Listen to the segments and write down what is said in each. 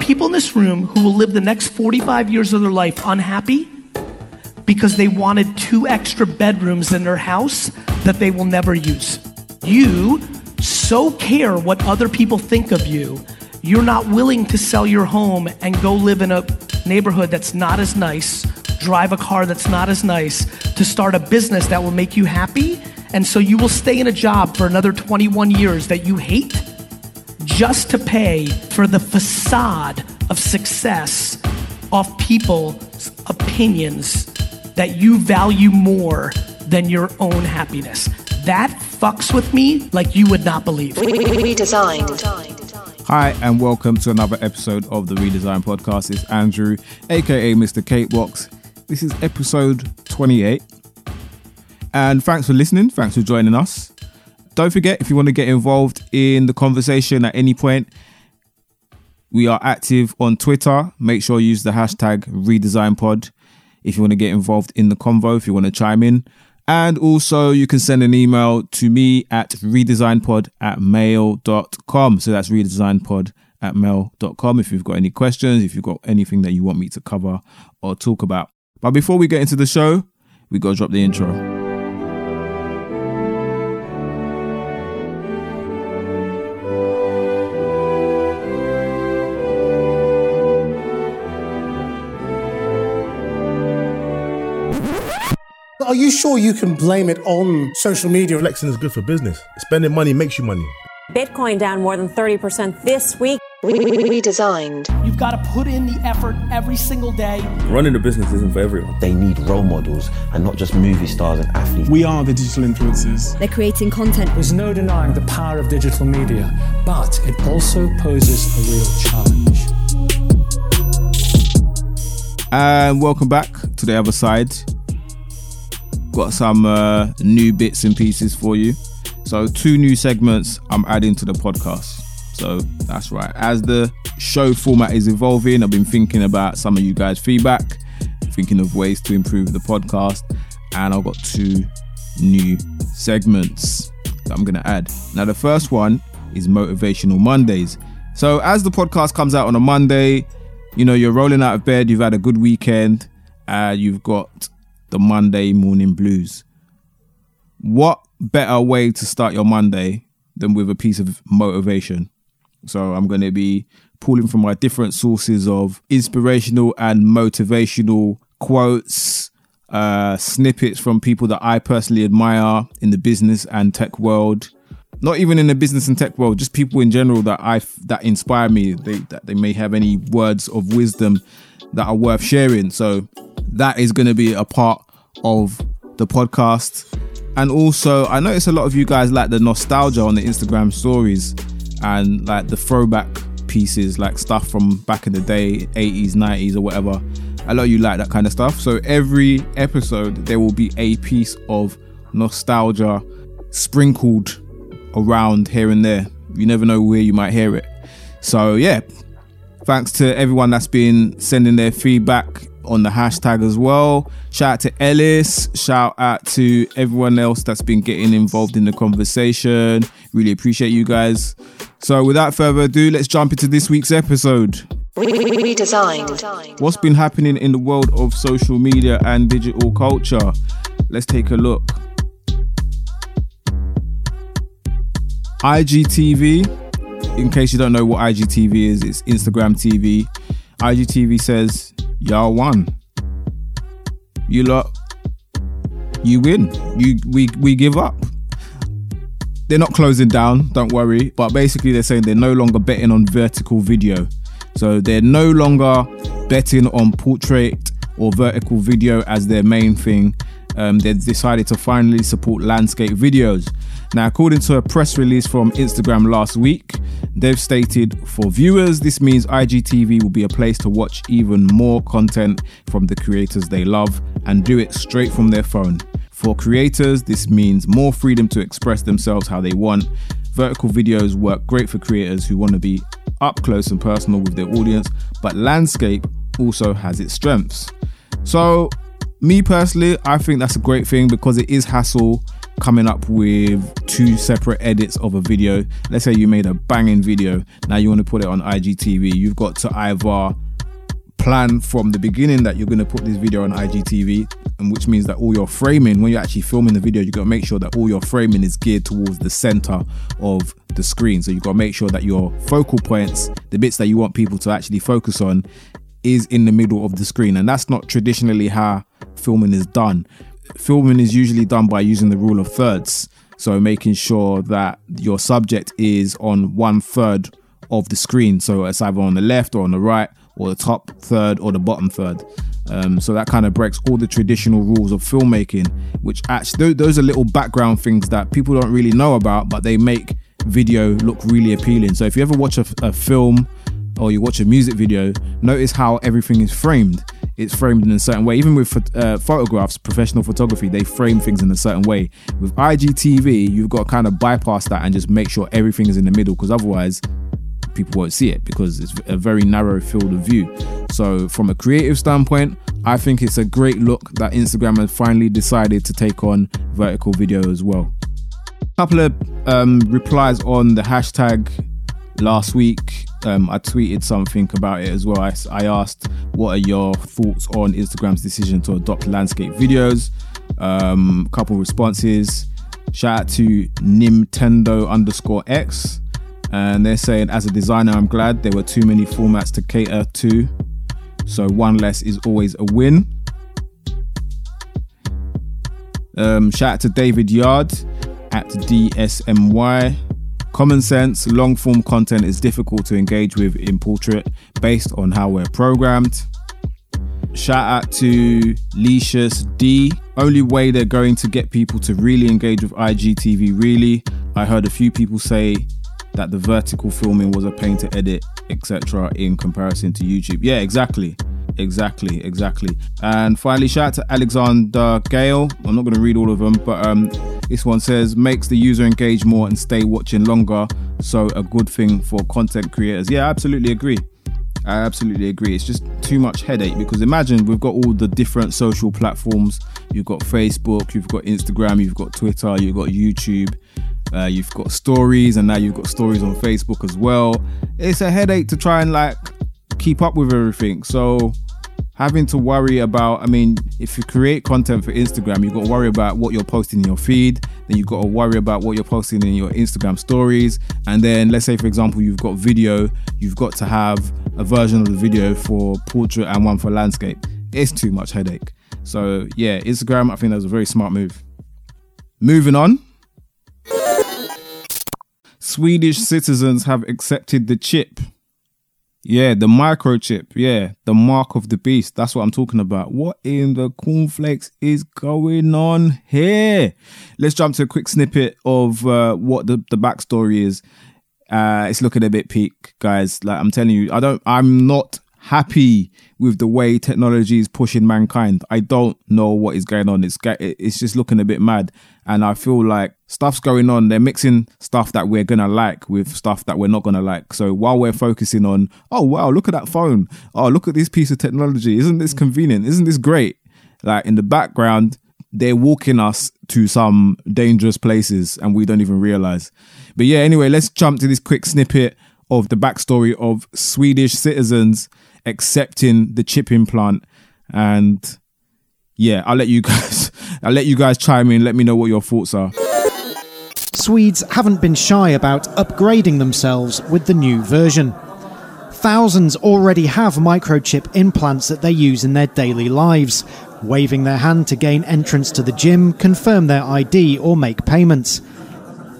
people in this room who will live the next 45 years of their life unhappy because they wanted two extra bedrooms in their house that they will never use. You so care what other people think of you, you're not willing to sell your home and go live in a neighborhood that's not as nice, drive a car that's not as nice, to start a business that will make you happy. And so you will stay in a job for another 21 years that you hate just to pay for the facade of success of people's opinions that you value more than your own happiness. That fucks with me like you would not believe. Redesigned. Hi, and welcome to another episode of the Redesign Podcast. It's Andrew, aka Mr. Catewalks. This is episode 28. And thanks for listening. Thanks for joining us. Don't forget, if you want to get involved in the conversation at any point, we are active on Twitter. Make sure you use the hashtag RedesignPod if you want to get involved in the convo, if you want to chime in. And also, you can send an email to me at redesignpod at mail.com. So that's redesignpod at mail.com if you've got any questions, if you've got anything that you want me to cover or talk about. But before we get into the show, we got to drop the intro. Are you sure you can blame it on social media? Flexing is good for business. Spending money makes you money. Bitcoin down more than 30% this week. We redesigned. You've got to put in the effort every single day. Running a business isn't for everyone. They need role models and not just movie stars and athletes. We are the digital influencers. They're creating content. There's no denying the power of digital media, but it also poses a real challenge. And welcome back to the other side got some uh, new bits and pieces for you. So, two new segments I'm adding to the podcast. So, that's right. As the show format is evolving, I've been thinking about some of you guys' feedback, thinking of ways to improve the podcast, and I've got two new segments that I'm going to add. Now, the first one is Motivational Mondays. So, as the podcast comes out on a Monday, you know, you're rolling out of bed, you've had a good weekend, uh, you've got the Monday morning blues. What better way to start your Monday than with a piece of motivation? So I'm going to be pulling from my different sources of inspirational and motivational quotes, uh, snippets from people that I personally admire in the business and tech world. Not even in the business and tech world, just people in general that I that inspire me. They that they may have any words of wisdom that are worth sharing. So that is going to be a part of the podcast. And also, I notice a lot of you guys like the nostalgia on the Instagram stories and like the throwback pieces, like stuff from back in the day, 80s, 90s, or whatever. A lot of you like that kind of stuff. So every episode, there will be a piece of nostalgia sprinkled around here and there. You never know where you might hear it. So, yeah, thanks to everyone that's been sending their feedback on the hashtag as well. Shout out to Ellis. Shout out to everyone else that's been getting involved in the conversation. Really appreciate you guys. So, without further ado, let's jump into this week's episode. Redesigned. What's been happening in the world of social media and digital culture? Let's take a look. IGTV, in case you don't know what IGTV is, it's Instagram TV. IGTV says y'all won. You lot, you win. You we we give up. They're not closing down, don't worry. But basically, they're saying they're no longer betting on vertical video. So they're no longer betting on portrait or vertical video as their main thing. Um, they've decided to finally support landscape videos. Now, according to a press release from Instagram last week, they've stated for viewers, this means IGTV will be a place to watch even more content from the creators they love and do it straight from their phone. For creators, this means more freedom to express themselves how they want. Vertical videos work great for creators who want to be up close and personal with their audience, but landscape also has its strengths. So, me personally, I think that's a great thing because it is hassle coming up with two separate edits of a video. Let's say you made a banging video. Now you want to put it on IGTV. You've got to either plan from the beginning that you're going to put this video on IGTV, and which means that all your framing, when you're actually filming the video, you got to make sure that all your framing is geared towards the center of the screen. So you got to make sure that your focal points, the bits that you want people to actually focus on, is in the middle of the screen, and that's not traditionally how filming is done. Filming is usually done by using the rule of thirds. So making sure that your subject is on one third of the screen. So it's either on the left or on the right or the top third or the bottom third. Um, so that kind of breaks all the traditional rules of filmmaking, which actually those are little background things that people don't really know about, but they make video look really appealing. So if you ever watch a, a film or you watch a music video, notice how everything is framed. It's framed in a certain way. Even with uh, photographs, professional photography, they frame things in a certain way. With IGTV, you've got to kind of bypass that and just make sure everything is in the middle because otherwise, people won't see it because it's a very narrow field of view. So, from a creative standpoint, I think it's a great look that Instagram has finally decided to take on vertical video as well. A Couple of um, replies on the hashtag last week. Um, I tweeted something about it as well. I, I asked, "What are your thoughts on Instagram's decision to adopt landscape videos?" Um, couple responses. Shout out to Nintendo underscore X and they're saying as a designer i'm glad there were too many formats to cater to so one less is always a win um, shout out to david yard at dsmy common sense long form content is difficult to engage with in portrait based on how we're programmed shout out to Licious D. Only way they're going to get people to really engage with IGTV, really. I heard a few people say that the vertical filming was a pain to edit, etc., in comparison to YouTube. Yeah, exactly. Exactly, exactly. And finally, shout out to Alexander Gale. I'm not going to read all of them, but um, this one says makes the user engage more and stay watching longer. So, a good thing for content creators. Yeah, I absolutely agree. I absolutely agree. It's just too much headache because imagine we've got all the different social platforms. You've got Facebook, you've got Instagram, you've got Twitter, you've got YouTube, uh, you've got stories, and now you've got stories on Facebook as well. It's a headache to try and like keep up with everything. So having to worry about, I mean, if you create content for Instagram, you've got to worry about what you're posting in your feed. Then you've got to worry about what you're posting in your Instagram stories. And then let's say, for example, you've got video, you've got to have a version of the video for portrait and one for landscape. It's too much headache. So yeah, Instagram, I think that was a very smart move. Moving on. Swedish citizens have accepted the chip. Yeah, the microchip. Yeah, the mark of the beast. That's what I'm talking about. What in the cornflakes is going on here? Let's jump to a quick snippet of uh, what the, the backstory is. Uh, it's looking a bit peak, guys. Like I'm telling you, I don't. I'm not happy with the way technology is pushing mankind. I don't know what is going on. It's it's just looking a bit mad, and I feel like stuff's going on. They're mixing stuff that we're gonna like with stuff that we're not gonna like. So while we're focusing on, oh wow, look at that phone. Oh look at this piece of technology. Isn't this mm. convenient? Isn't this great? Like in the background, they're walking us to some dangerous places, and we don't even realize. But yeah, anyway, let's jump to this quick snippet of the backstory of Swedish citizens accepting the chip implant and yeah i'll let you guys i'll let you guys chime in. Let me know what your thoughts are. Swedes haven't been shy about upgrading themselves with the new version. Thousands already have microchip implants that they use in their daily lives. Waving their hand to gain entrance to the gym confirm their id or make payments.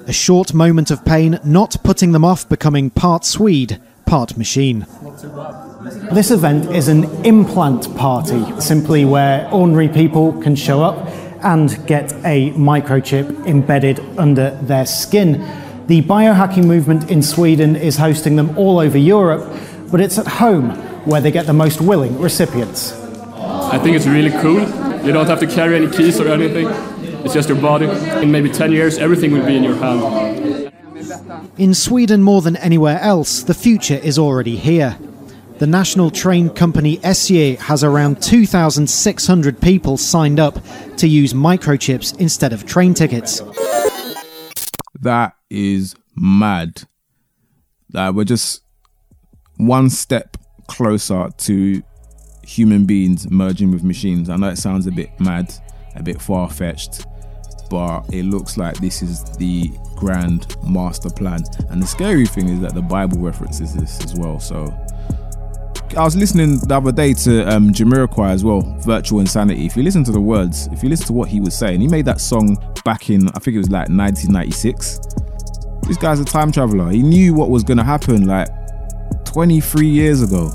A short moment of pain not putting them off becoming part swede part machine this event is an implant party, simply where ordinary people can show up and get a microchip embedded under their skin. The biohacking movement in Sweden is hosting them all over Europe, but it's at home where they get the most willing recipients. I think it's really cool. You don't have to carry any keys or anything. It's just your body. In maybe 10 years, everything will be in your hand. In Sweden, more than anywhere else, the future is already here. The national train company SJ has around 2,600 people signed up to use microchips instead of train tickets. That is mad. Like we're just one step closer to human beings merging with machines. I know it sounds a bit mad, a bit far fetched, but it looks like this is the grand master plan. And the scary thing is that the Bible references this as well. So I was listening the other day to um, Jamiroquai as well, Virtual Insanity. If you listen to the words, if you listen to what he was saying, he made that song back in, I think it was like 1996. This guy's a time traveler. He knew what was going to happen like 23 years ago.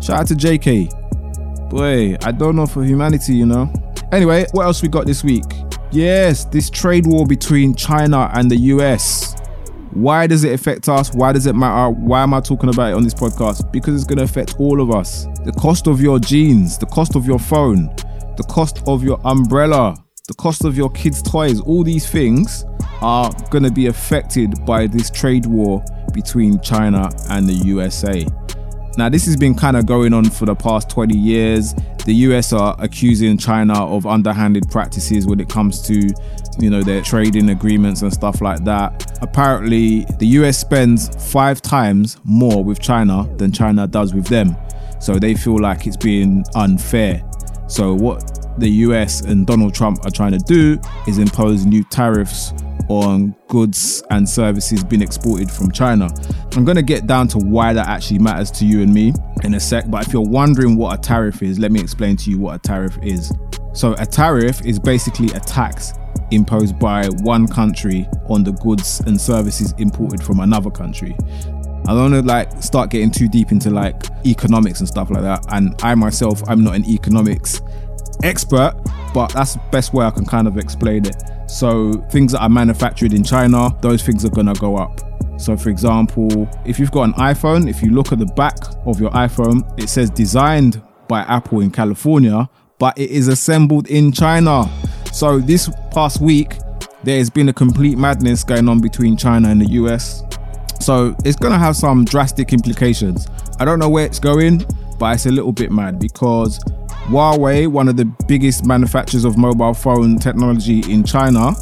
Shout out to JK. Boy, I don't know for humanity, you know. Anyway, what else we got this week? Yes, this trade war between China and the US. Why does it affect us? Why does it matter? Why am I talking about it on this podcast? Because it's going to affect all of us. The cost of your jeans, the cost of your phone, the cost of your umbrella, the cost of your kids' toys, all these things are going to be affected by this trade war between China and the USA. Now, this has been kind of going on for the past 20 years. The US are accusing China of underhanded practices when it comes to, you know, their trading agreements and stuff like that. Apparently, the US spends five times more with China than China does with them. So they feel like it's being unfair. So, what the US and Donald Trump are trying to do is impose new tariffs on goods and services being exported from China. I'm going to get down to why that actually matters to you and me in a sec, but if you're wondering what a tariff is, let me explain to you what a tariff is. So, a tariff is basically a tax imposed by one country on the goods and services imported from another country. I don't want to like start getting too deep into like economics and stuff like that. And I myself, I'm not an economics expert, but that's the best way I can kind of explain it. So things that are manufactured in China, those things are gonna go up. So for example, if you've got an iPhone, if you look at the back of your iPhone, it says designed by Apple in California, but it is assembled in China. So this past week, there has been a complete madness going on between China and the US. So it's gonna have some drastic implications. I don't know where it's going, but it's a little bit mad because Huawei, one of the biggest manufacturers of mobile phone technology in China,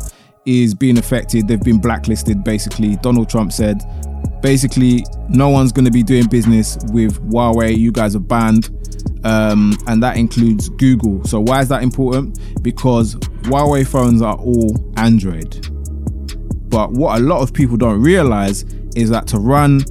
is being affected. They've been blacklisted basically. Donald Trump said basically no one's going to be doing business with Huawei. You guys are banned. Um, and that includes Google. So, why is that important? Because Huawei phones are all Android. But what a lot of people don't realize is that to run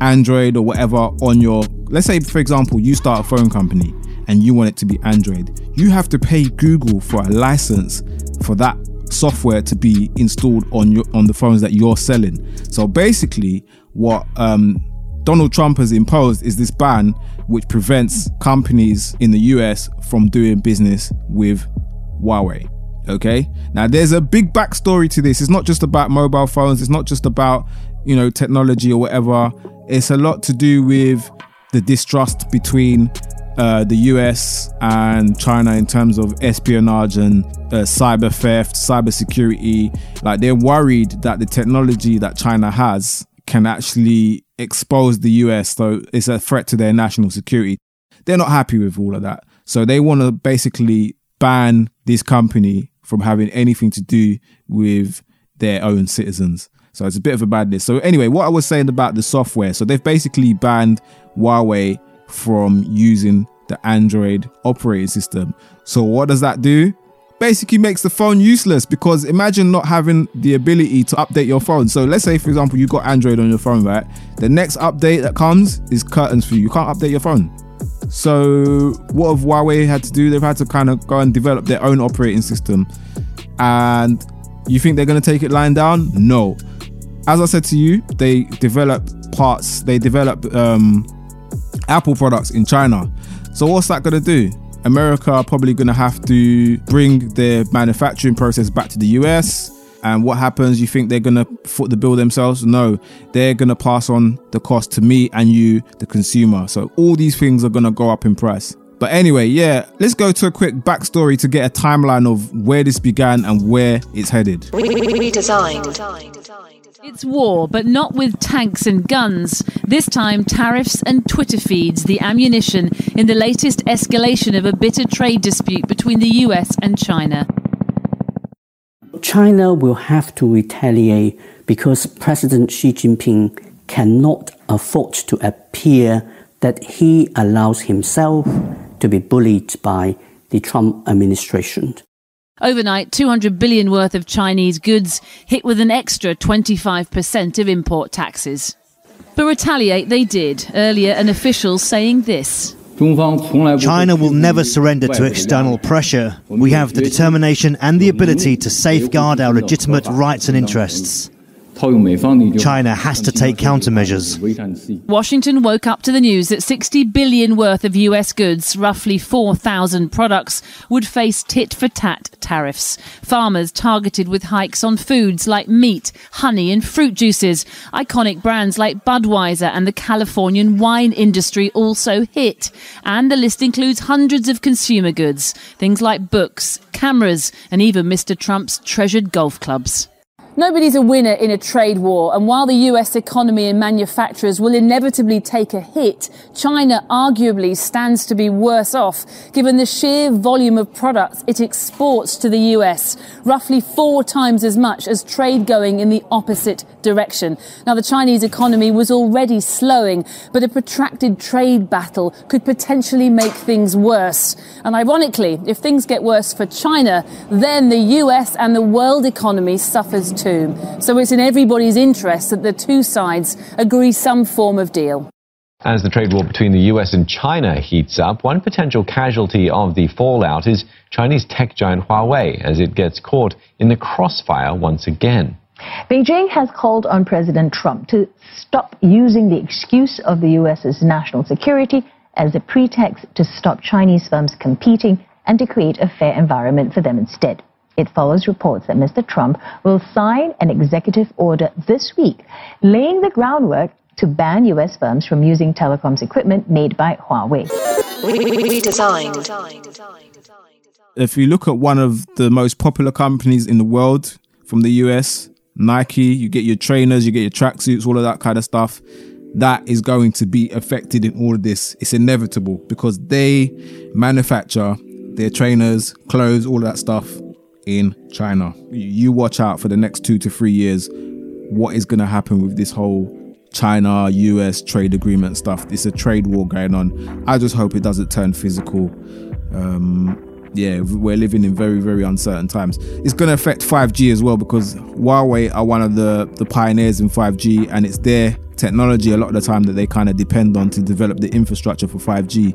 Android or whatever on your, let's say, for example, you start a phone company and you want it to be Android, you have to pay Google for a license for that software to be installed on your on the phones that you're selling. So basically, what um, Donald Trump has imposed is this ban which prevents companies in the US from doing business with Huawei. Okay, now there's a big backstory to this. It's not just about mobile phones. It's not just about you know technology or whatever. It's a lot to do with the distrust between uh, the US and China in terms of espionage and uh, cyber theft, cyber security. Like they're worried that the technology that China has can actually expose the US, so it's a threat to their national security. They're not happy with all of that, so they want to basically ban this company from having anything to do with their own citizens. So it's a bit of a badness. So anyway, what I was saying about the software, so they've basically banned Huawei from using the Android operating system. So what does that do? Basically makes the phone useless because imagine not having the ability to update your phone. So let's say for example you got Android on your phone, right? The next update that comes is curtains for you. You can't update your phone. So what have Huawei had to do? They've had to kind of go and develop their own operating system. And you think they're going to take it lying down? No. As I said to you, they develop parts, they develop um, Apple products in China. So what's that going to do? America are probably going to have to bring their manufacturing process back to the US. And what happens? You think they're going to foot the bill themselves? No, they're going to pass on the cost to me and you, the consumer. So all these things are going to go up in price. But anyway, yeah, let's go to a quick backstory to get a timeline of where this began and where it's headed. It's war, but not with tanks and guns. This time, tariffs and Twitter feeds, the ammunition in the latest escalation of a bitter trade dispute between the US and China. China will have to retaliate because President Xi Jinping cannot afford to appear that he allows himself to be bullied by the Trump administration. Overnight, 200 billion worth of Chinese goods hit with an extra 25% of import taxes. But retaliate they did. Earlier, an official saying this. China will never surrender to external pressure. We have the determination and the ability to safeguard our legitimate rights and interests. China has to take countermeasures. Washington woke up to the news that 60 billion worth of US goods, roughly 4,000 products, would face tit for tat tariffs. Farmers targeted with hikes on foods like meat, honey, and fruit juices. Iconic brands like Budweiser and the Californian wine industry also hit. And the list includes hundreds of consumer goods, things like books, cameras, and even Mr. Trump's treasured golf clubs. Nobody's a winner in a trade war, and while the US economy and manufacturers will inevitably take a hit, China arguably stands to be worse off given the sheer volume of products it exports to the US, roughly four times as much as trade going in the opposite direction. Now, the Chinese economy was already slowing, but a protracted trade battle could potentially make things worse. And ironically, if things get worse for China, then the US and the world economy suffers too. So it's in everybody's interest that the two sides agree some form of deal. As the trade war between the US and China heats up, one potential casualty of the fallout is Chinese tech giant Huawei as it gets caught in the crossfire once again. Beijing has called on President Trump to stop using the excuse of the US's national security as a pretext to stop Chinese firms competing and to create a fair environment for them instead. It follows reports that Mr. Trump will sign an executive order this week, laying the groundwork to ban U.S. firms from using telecoms equipment made by Huawei. Redesigned. If you look at one of the most popular companies in the world from the US, Nike, you get your trainers, you get your tracksuits, all of that kind of stuff. That is going to be affected in all of this. It's inevitable because they manufacture their trainers, clothes, all of that stuff in China. You watch out for the next two to three years what is going to happen with this whole China US trade agreement stuff. It's a trade war going on. I just hope it doesn't turn physical. Um, yeah, we're living in very, very uncertain times. It's going to affect 5G as well because Huawei are one of the, the pioneers in 5G and it's their technology a lot of the time that they kind of depend on to develop the infrastructure for 5G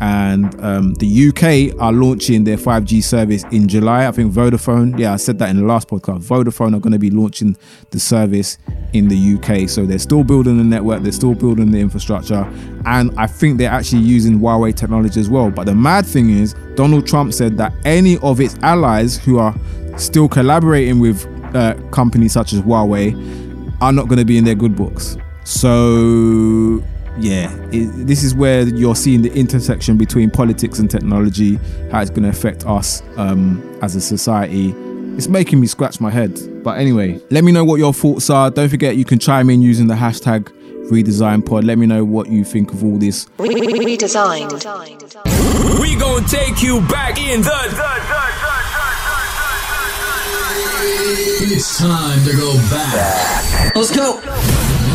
and um, the UK are launching their 5G service in July. I think Vodafone, yeah, I said that in the last podcast. Vodafone are going to be launching the service in the UK. So they're still building the network, they're still building the infrastructure, and I think they're actually using Huawei technology as well. But the mad thing is, Donald Trump said that any of its allies who are still collaborating with uh, companies such as Huawei are not going to be in their good books. So yeah, it, this is where you're seeing the intersection between politics and technology, how it's going to affect us um, as a society. It's making me scratch my head. But anyway, let me know what your thoughts are. Don't forget you can chime in using the hashtag redesignpod. Let me know what you think of all this. Redesigned. We gonna take you back in the, the, the, It's time to go back. Let's go.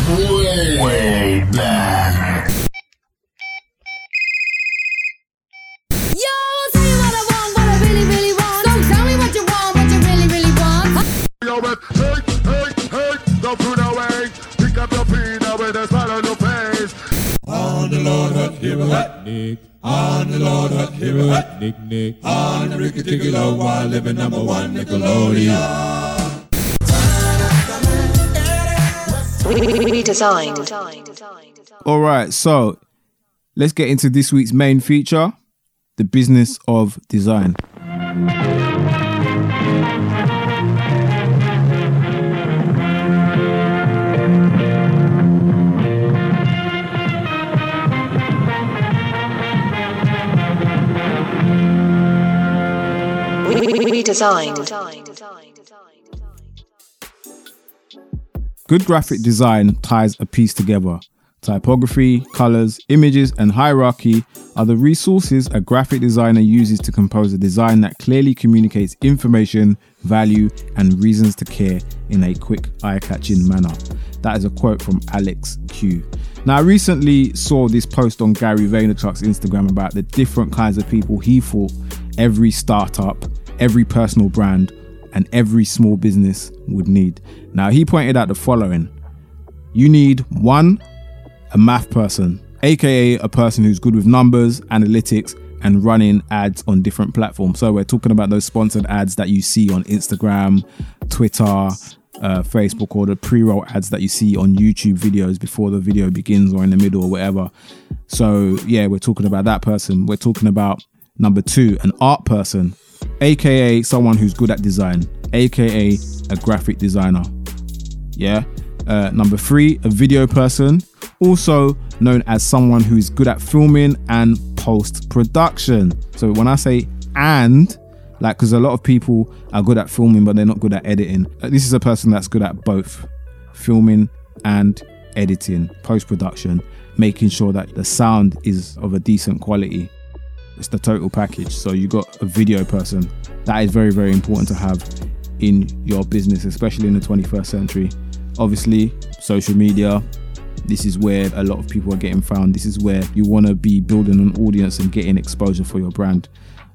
Way, way back. Hut, here a hut, Nick. On the Lord, hut, here a hut, Nick, Nick. On the Ricky Ticky Low, while living number one Nickelodeon. Redesigned. All right, so let's get into this week's main feature the business of design. Redesigned. Good graphic design ties a piece together. Typography, colors, images, and hierarchy are the resources a graphic designer uses to compose a design that clearly communicates information, value, and reasons to care in a quick, eye catching manner. That is a quote from Alex Q. Now, I recently saw this post on Gary Vaynerchuk's Instagram about the different kinds of people he thought every startup, every personal brand, and every small business would need. Now, he pointed out the following you need one, a math person, aka a person who's good with numbers, analytics, and running ads on different platforms. So, we're talking about those sponsored ads that you see on Instagram, Twitter, uh, Facebook, or the pre roll ads that you see on YouTube videos before the video begins or in the middle or whatever. So, yeah, we're talking about that person. We're talking about number two, an art person, aka someone who's good at design, aka a graphic designer. Yeah. Uh, number three, a video person, also known as someone who's good at filming and post production. So when I say and, like, because a lot of people are good at filming, but they're not good at editing. Uh, This is a person that's good at both filming and editing, post production, making sure that the sound is of a decent quality. It's the total package. So you got a video person. That is very, very important to have in your business, especially in the 21st century. Obviously, social media. This is where a lot of people are getting found. This is where you want to be building an audience and getting exposure for your brand.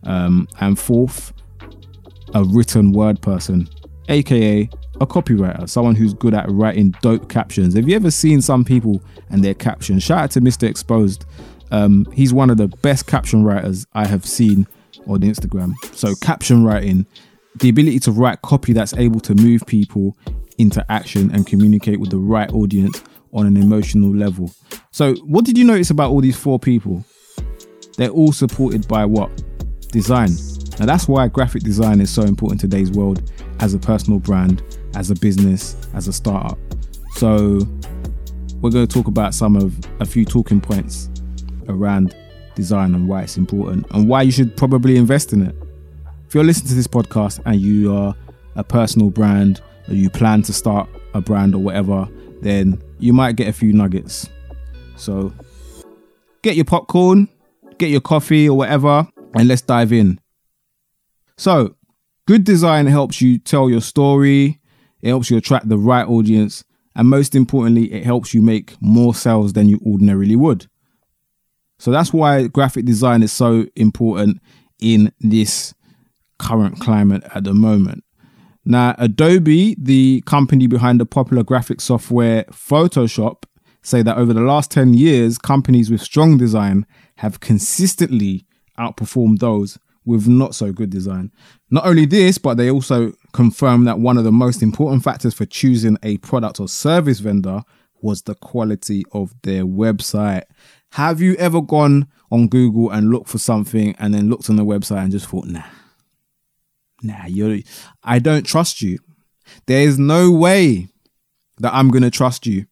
Um, and fourth, a written word person, aka a copywriter, someone who's good at writing dope captions. Have you ever seen some people and their captions? Shout out to Mr. Exposed. Um, he's one of the best caption writers I have seen on Instagram. So, caption writing, the ability to write copy that's able to move people into action and communicate with the right audience on an emotional level. So, what did you notice about all these four people? They're all supported by what? Design. Now, that's why graphic design is so important in today's world as a personal brand, as a business, as a startup. So, we're going to talk about some of a few talking points around design and why it's important and why you should probably invest in it. If you're listening to this podcast and you are a personal brand or you plan to start a brand or whatever, then you might get a few nuggets. So get your popcorn, get your coffee or whatever, and let's dive in. So, good design helps you tell your story, it helps you attract the right audience, and most importantly, it helps you make more sales than you ordinarily would. So that's why graphic design is so important in this current climate at the moment. Now, Adobe, the company behind the popular graphic software Photoshop, say that over the last 10 years, companies with strong design have consistently outperformed those with not so good design. Not only this, but they also confirm that one of the most important factors for choosing a product or service vendor was the quality of their website. Have you ever gone on Google and looked for something and then looked on the website and just thought, nah, nah, you're, I don't trust you. There is no way that I'm going to trust you.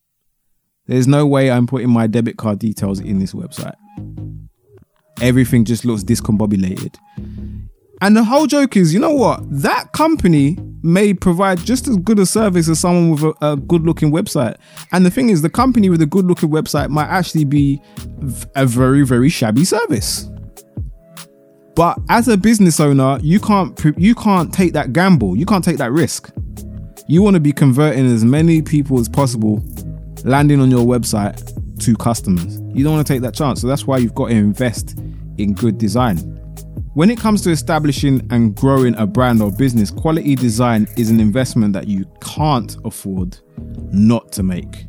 There's no way I'm putting my debit card details in this website. Everything just looks discombobulated. And the whole joke is, you know what? That company may provide just as good a service as someone with a, a good looking website. And the thing is, the company with a good looking website might actually be a very, very shabby service. But as a business owner, you can't you can't take that gamble. You can't take that risk. You want to be converting as many people as possible landing on your website to customers. You don't want to take that chance. So that's why you've got to invest in good design. When it comes to establishing and growing a brand or business, quality design is an investment that you can't afford not to make.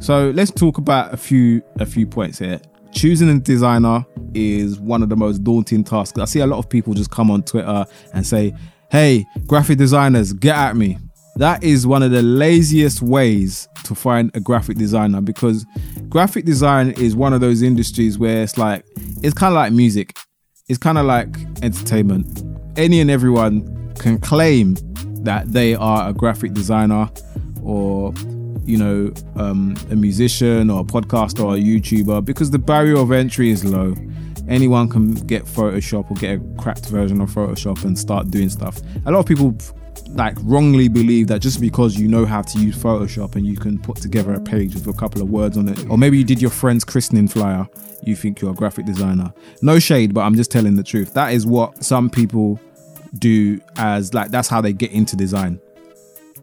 So let's talk about a few a few points here. Choosing a designer is one of the most daunting tasks. I see a lot of people just come on Twitter and say, "Hey, graphic designers, get at me." That is one of the laziest ways to find a graphic designer because graphic design is one of those industries where it's like it's kind of like music it's kind of like entertainment. Any and everyone can claim that they are a graphic designer or, you know, um, a musician or a podcaster or a YouTuber because the barrier of entry is low. Anyone can get Photoshop or get a cracked version of Photoshop and start doing stuff. A lot of people like wrongly believe that just because you know how to use Photoshop and you can put together a page with a couple of words on it, or maybe you did your friend's christening flyer, you think you're a graphic designer. No shade, but I'm just telling the truth. That is what some people do as like that's how they get into design,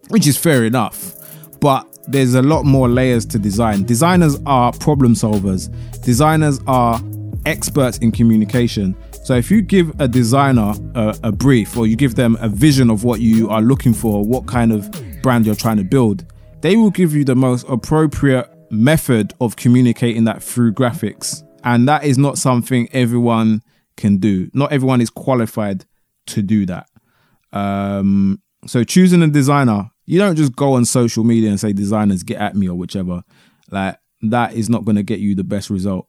which is fair enough. But there's a lot more layers to design. Designers are problem solvers. Designers are experts in communication. So if you give a designer a, a, brief or you give them a vision of what you are looking for, what kind of brand you're trying to build, they will give you the most appropriate method of communicating that through graphics. And that is not something everyone can do. Not everyone is qualified to do that. Um, so choosing a designer, you don't just go on social media and say designers get at me or whichever. Like that is not going to get you the best result.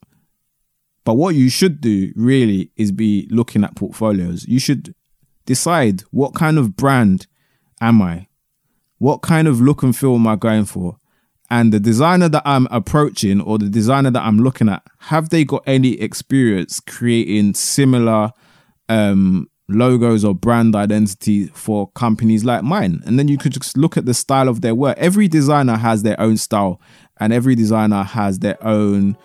But what you should do really is be looking at portfolios. You should decide what kind of brand am I? What kind of look and feel am I going for? And the designer that I'm approaching or the designer that I'm looking at, have they got any experience creating similar um, logos or brand identity for companies like mine? And then you could just look at the style of their work. Every designer has their own style and every designer has their own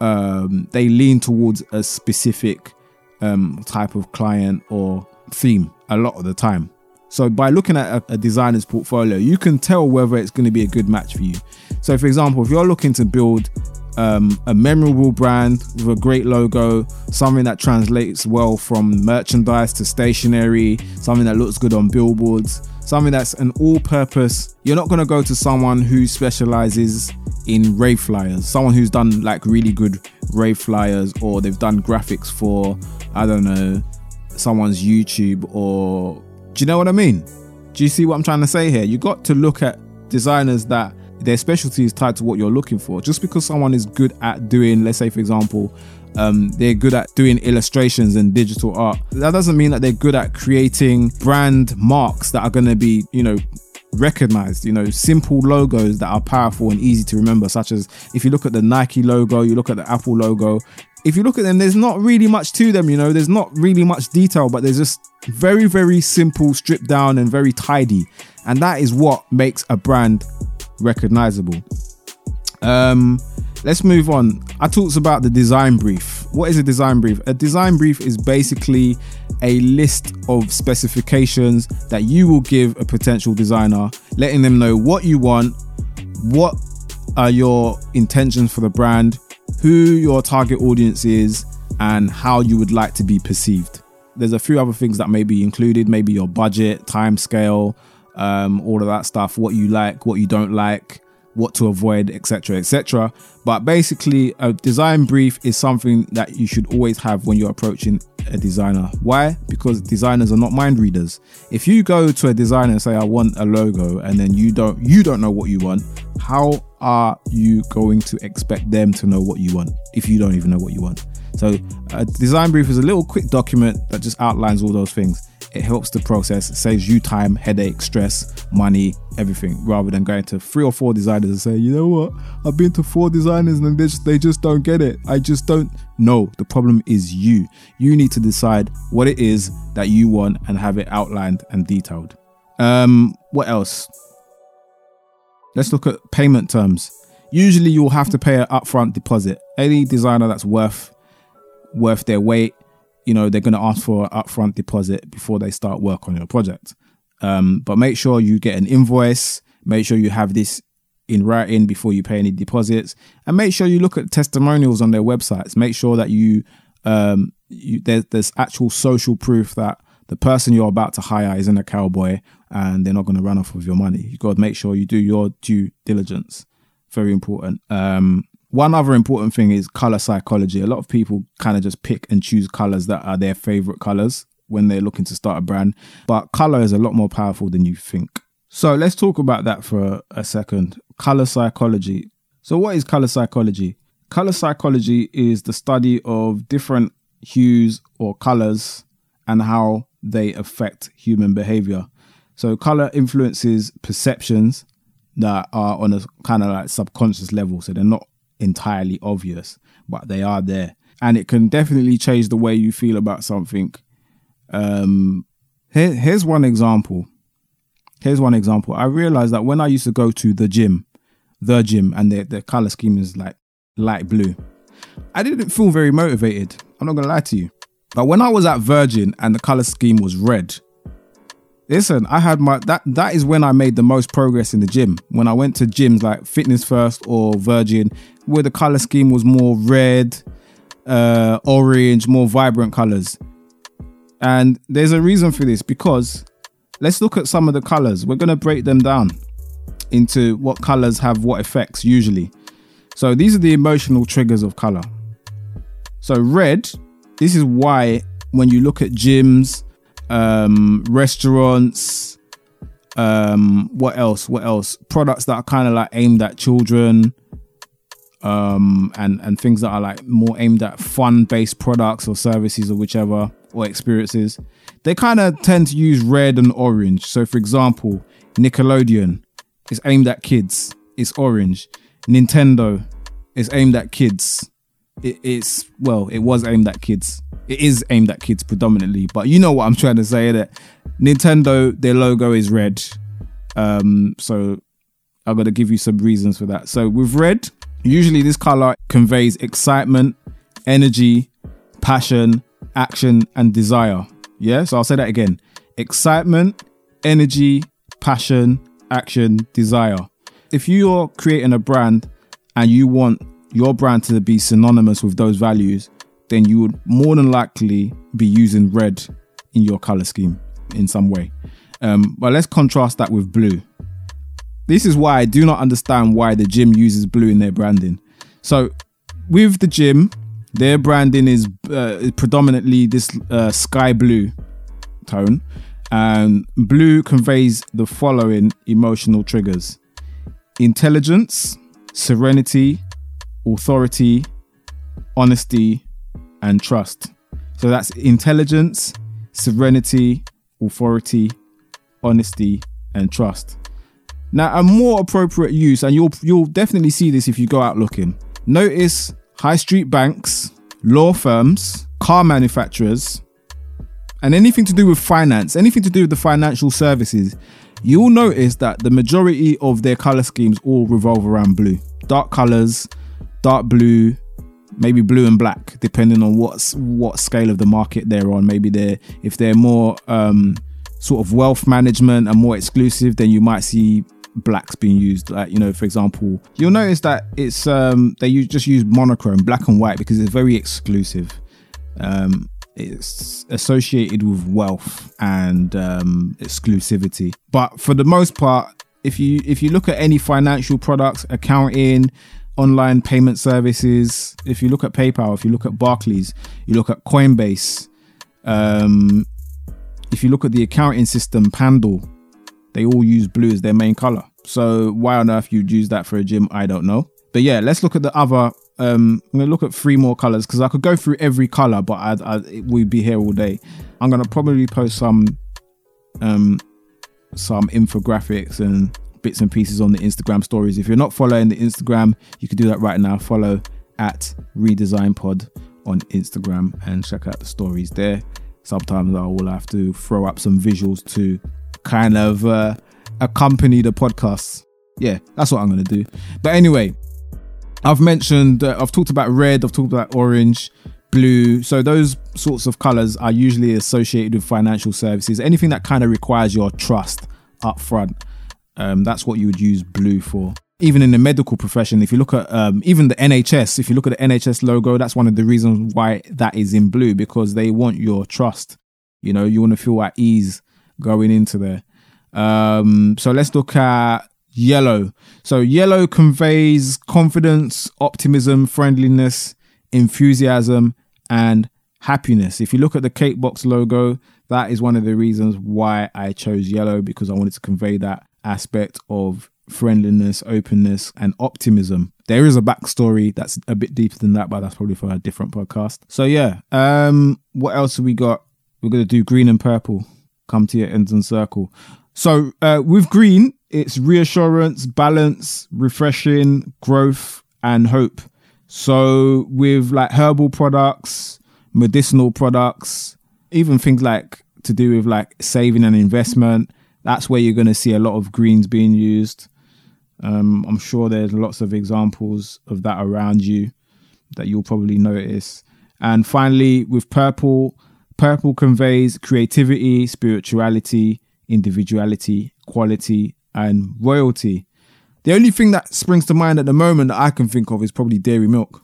um, they lean towards a specific um, type of client or theme a lot of the time. So by looking at a, a designer's portfolio, you can tell whether it's going to be a good match for you. So, for example, if you're looking to build um, a memorable brand with a great logo, something that translates well from merchandise to stationery, something that looks good on billboards, something that's an all purpose. You're not going to go to someone who specializes in rave flyers, someone who's done like really good rave flyers or they've done graphics for, I don't know, someone's YouTube or do you know what I mean? Do you see what I'm trying to say here? You got to look at designers that their specialty is tied to what you're looking for. Just because someone is good at doing, let's say, for example, um, they're good at doing illustrations and digital art. That doesn't mean that they're good at creating brand marks that are going to be, you know, recognized. You know, simple logos that are powerful and easy to remember, such as if you look at the Nike logo, you look at the Apple logo. If you look at them, there's not really much to them. You know, there's not really much detail, but there's just very, very simple, stripped down, and very tidy. And that is what makes a brand recognizable. Um, let's move on. I talked about the design brief. What is a design brief? A design brief is basically a list of specifications that you will give a potential designer, letting them know what you want, what are your intentions for the brand, who your target audience is, and how you would like to be perceived. There's a few other things that may be included, maybe your budget, time scale, um, all of that stuff, what you like, what you don't like, what to avoid, etc., etc. But basically, a design brief is something that you should always have when you're approaching a designer. Why? Because designers are not mind readers. If you go to a designer and say, "I want a logo," and then you don't you don't know what you want, how are you going to expect them to know what you want if you don't even know what you want? So, a design brief is a little quick document that just outlines all those things. It helps the process, saves you time, headache, stress, money, everything, rather than going to three or four designers and say, you know what, I've been to four designers and they just, they just don't get it. I just don't. No, the problem is you. You need to decide what it is that you want and have it outlined and detailed. Um, what else? Let's look at payment terms. Usually, you'll have to pay an upfront deposit. Any designer that's worth worth their weight you know they're going to ask for an upfront deposit before they start work on your project. Um, but make sure you get an invoice. Make sure you have this in writing before you pay any deposits, and make sure you look at testimonials on their websites. Make sure that you, um, you there's, there's actual social proof that the person you're about to hire isn't a cowboy and they're not going to run off with your money. You got to make sure you do your due diligence. Very important. Um, one other important thing is color psychology. A lot of people kind of just pick and choose colors that are their favorite colors when they're looking to start a brand, but color is a lot more powerful than you think. So let's talk about that for a second. Color psychology. So, what is color psychology? Color psychology is the study of different hues or colors and how they affect human behavior. So, color influences perceptions that are on a kind of like subconscious level. So, they're not entirely obvious, but they are there. And it can definitely change the way you feel about something. Um, here, here's one example. Here's one example. I realized that when I used to go to the gym, the gym, and the, the color scheme is like light blue, I didn't feel very motivated. I'm not gonna lie to you. But when I was at Virgin and the color scheme was red, listen, I had my that that is when I made the most progress in the gym. When I went to gyms like Fitness First or Virgin, where the color scheme was more red, uh, orange, more vibrant colors. And there's a reason for this because let's look at some of the colors. We're gonna break them down into what colors have what effects usually. So these are the emotional triggers of color. So red, this is why when you look at gyms, um, restaurants, um, what else? What else? Products that are kind of like aimed at children, um, and and things that are like more aimed at fun-based products or services or whichever or experiences. They kind of tend to use red and orange. So, for example, Nickelodeon is aimed at kids. It's orange. Nintendo is aimed at kids. It, it's well, it was aimed at kids. It is aimed at kids predominantly, but you know what I'm trying to say. That Nintendo, their logo is red. Um, so I've got to give you some reasons for that. So with red, usually this color conveys excitement, energy, passion, action, and desire. Yeah, so I'll say that again: excitement, energy, passion, action, desire. If you're creating a brand and you want your brand to be synonymous with those values, then you would more than likely be using red in your color scheme in some way. Um, but let's contrast that with blue. This is why I do not understand why the gym uses blue in their branding. So, with the gym, their branding is uh, predominantly this uh, sky blue tone, and blue conveys the following emotional triggers intelligence, serenity, authority, honesty, and trust. So that's intelligence, serenity, authority, honesty, and trust. Now, a more appropriate use, and you'll you'll definitely see this if you go out looking. Notice high street banks, law firms, car manufacturers, and anything to do with finance, anything to do with the financial services, you'll notice that the majority of their color schemes all revolve around blue. Dark colors, dark blue, maybe blue and black, depending on what's what scale of the market they're on. Maybe they're if they're more um, sort of wealth management and more exclusive, then you might see blacks being used. Like you know, for example, you'll notice that it's um, they use, just use monochrome, black and white, because it's very exclusive. Um, it's associated with wealth and um, exclusivity. But for the most part, if you if you look at any financial products, accounting, online payment services, if you look at PayPal, if you look at Barclays, you look at Coinbase, um, if you look at the accounting system, Pandle, they all use blue as their main color. So why on earth you'd use that for a gym, I don't know. But yeah, let's look at the other um, I'm gonna look at three more colors because I could go through every color, but I'd, I'd, we'd be here all day. I'm gonna probably post some um some infographics and bits and pieces on the Instagram stories. If you're not following the Instagram, you can do that right now. Follow at Redesign Pod on Instagram and check out the stories there. Sometimes I will have to throw up some visuals to kind of uh, accompany the podcast. Yeah, that's what I'm gonna do. But anyway, I've mentioned, uh, I've talked about red, I've talked about orange, blue. So those sorts of colors are usually associated with financial services. Anything that kind of requires your trust up front, um, that's what you would use blue for. Even in the medical profession, if you look at um, even the NHS, if you look at the NHS logo, that's one of the reasons why that is in blue because they want your trust. You know, you want to feel at ease going into there. Um, so let's look at yellow. So yellow conveys confidence, optimism, friendliness, enthusiasm, and happiness. If you look at the Cake Box logo, that is one of the reasons why I chose yellow because I wanted to convey that aspect of friendliness, openness, and optimism. There is a backstory that's a bit deeper than that, but that's probably for a different podcast. So yeah, um, what else have we got? We're gonna do green and purple. Come to your ends and circle. So uh, with green, it's reassurance, balance, refreshing, growth, and hope. So with like herbal products, medicinal products, even things like to do with like saving and investment, That's where you're going to see a lot of greens being used. Um, I'm sure there's lots of examples of that around you that you'll probably notice. And finally, with purple, purple conveys creativity, spirituality, individuality, quality, and royalty. The only thing that springs to mind at the moment that I can think of is probably dairy milk.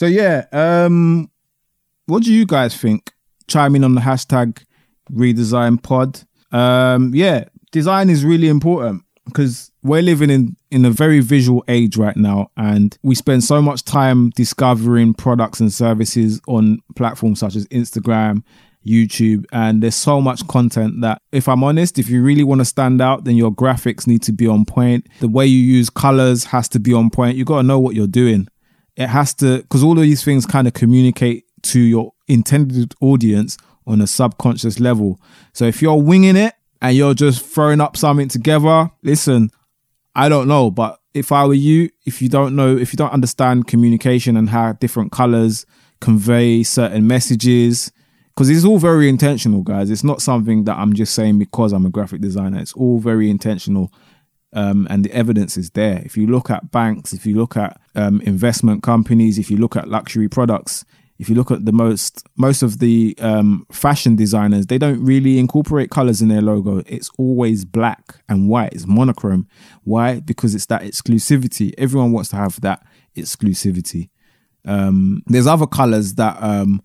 So yeah, um, what do you guys think? Chime in on the hashtag redesign pod. Um, yeah, design is really important because we're living in in a very visual age right now and we spend so much time discovering products and services on platforms such as Instagram, YouTube and there's so much content that if I'm honest, if you really want to stand out, then your graphics need to be on point. The way you use colors has to be on point. You got to know what you're doing. It has to because all of these things kind of communicate to your intended audience on a subconscious level. So if you're winging it and you're just throwing up something together, listen, I don't know, but if I were you, if you don't know, if you don't understand communication and how different colors convey certain messages, because it's all very intentional, guys. It's not something that I'm just saying because I'm a graphic designer. It's all very intentional. Um, and the evidence is there. If you look at banks, if you look at um, investment companies, if you look at luxury products, if you look at the most most of the um, fashion designers, they don't really incorporate colors in their logo. It's always black and white. It's monochrome. Why? Because it's that exclusivity. Everyone wants to have that exclusivity. Um, there's other colors that um,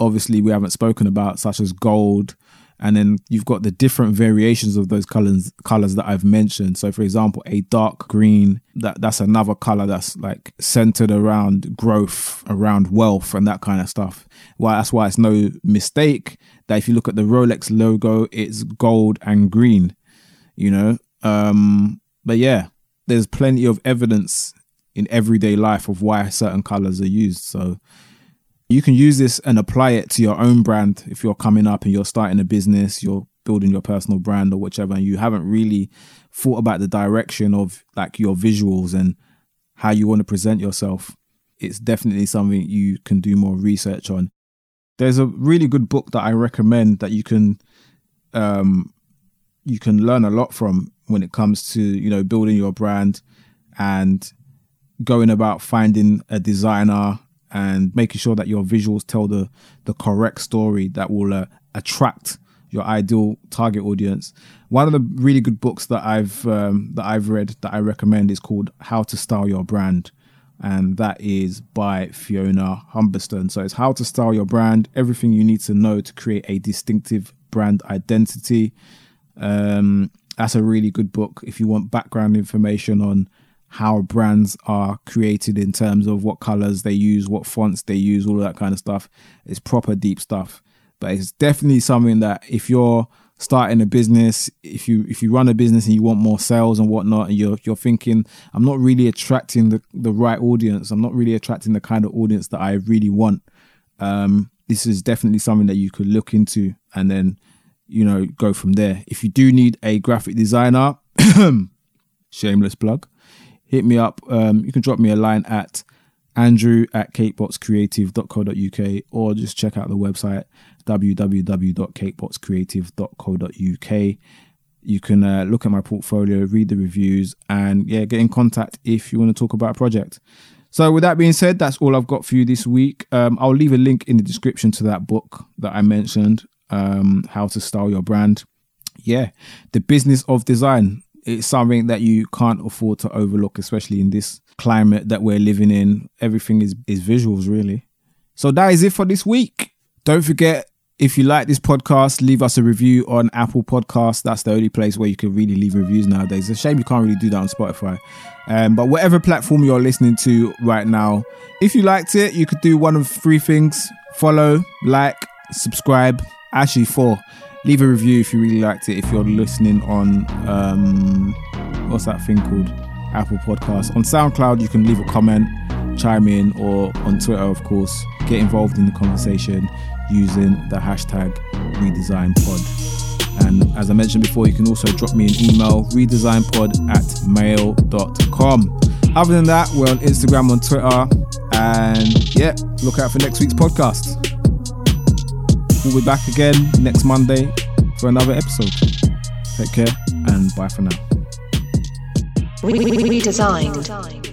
obviously we haven't spoken about, such as gold, and then you've got the different variations of those colors colors that I've mentioned. So for example, a dark green, that that's another color that's like centered around growth, around wealth and that kind of stuff. Why that's why it's no mistake that if you look at the Rolex logo, it's gold and green, you know? Um but yeah, there's plenty of evidence in everyday life of why certain colors are used. So you can use this and apply it to your own brand if you're coming up and you're starting a business, you're building your personal brand or whichever, and you haven't really thought about the direction of like your visuals and how you want to present yourself. It's definitely something you can do more research on. There's a really good book that I recommend that you can um you can learn a lot from when it comes to, you know, building your brand and going about finding a designer and making sure that your visuals tell the the correct story that will uh, attract your ideal target audience. One of the really good books that I've um, that I've read that I recommend is called How to Style Your Brand, and that is by Fiona Humberstone. So it's how to style your brand, everything you need to know to create a distinctive brand identity. Um, that's a really good book if you want background information on how brands are created in terms of what colors they use, what fonts they use, all of that kind of stuff. It's proper deep stuff. But it's definitely something that if you're starting a business, if you if you run a business and you want more sales and whatnot, and you're you're thinking, I'm not really attracting the, the right audience, I'm not really attracting the kind of audience that I really want. Um, this is definitely something that you could look into and then, you know, go from there. If you do need a graphic designer, shameless plug hit me up. Um, you can drop me a line at andrew at cakeboxcreative.co.uk or just check out the website www.cakeboxcreative.co.uk. You can uh, look at my portfolio, read the reviews, and yeah, get in contact if you want to talk about a project. So, with that being said, that's all I've got for you this week. Um, I'll leave a link in the description to that book that I mentioned, um, How to Style Your Brand. Yeah, the business of design it's something that you can't afford to overlook, especially in this climate that we're living in. Everything is, is visuals, really. So that is it for this week. Don't forget, if you like this podcast, leave us a review on Apple Podcasts. That's the only place where you can really leave reviews nowadays. It's a shame you can't really do that on Spotify. Um, but whatever platform you're listening to right now, if you liked it, you could do one of three things follow, like, subscribe. Actually, four leave a review if you really liked it. If you're listening on um, what's that thing called? Apple Podcasts. On SoundCloud, you can leave a comment, chime in, or on Twitter, of course, get involved in the conversation using the hashtag redesignpod. And as I mentioned before, you can also drop me an email, redesignpod at mail.com. Other than that, we're on Instagram, on Twitter, And yeah, look out for next week's podcast. We'll be back again next Monday for another episode. Take care and bye for now. Redesigned.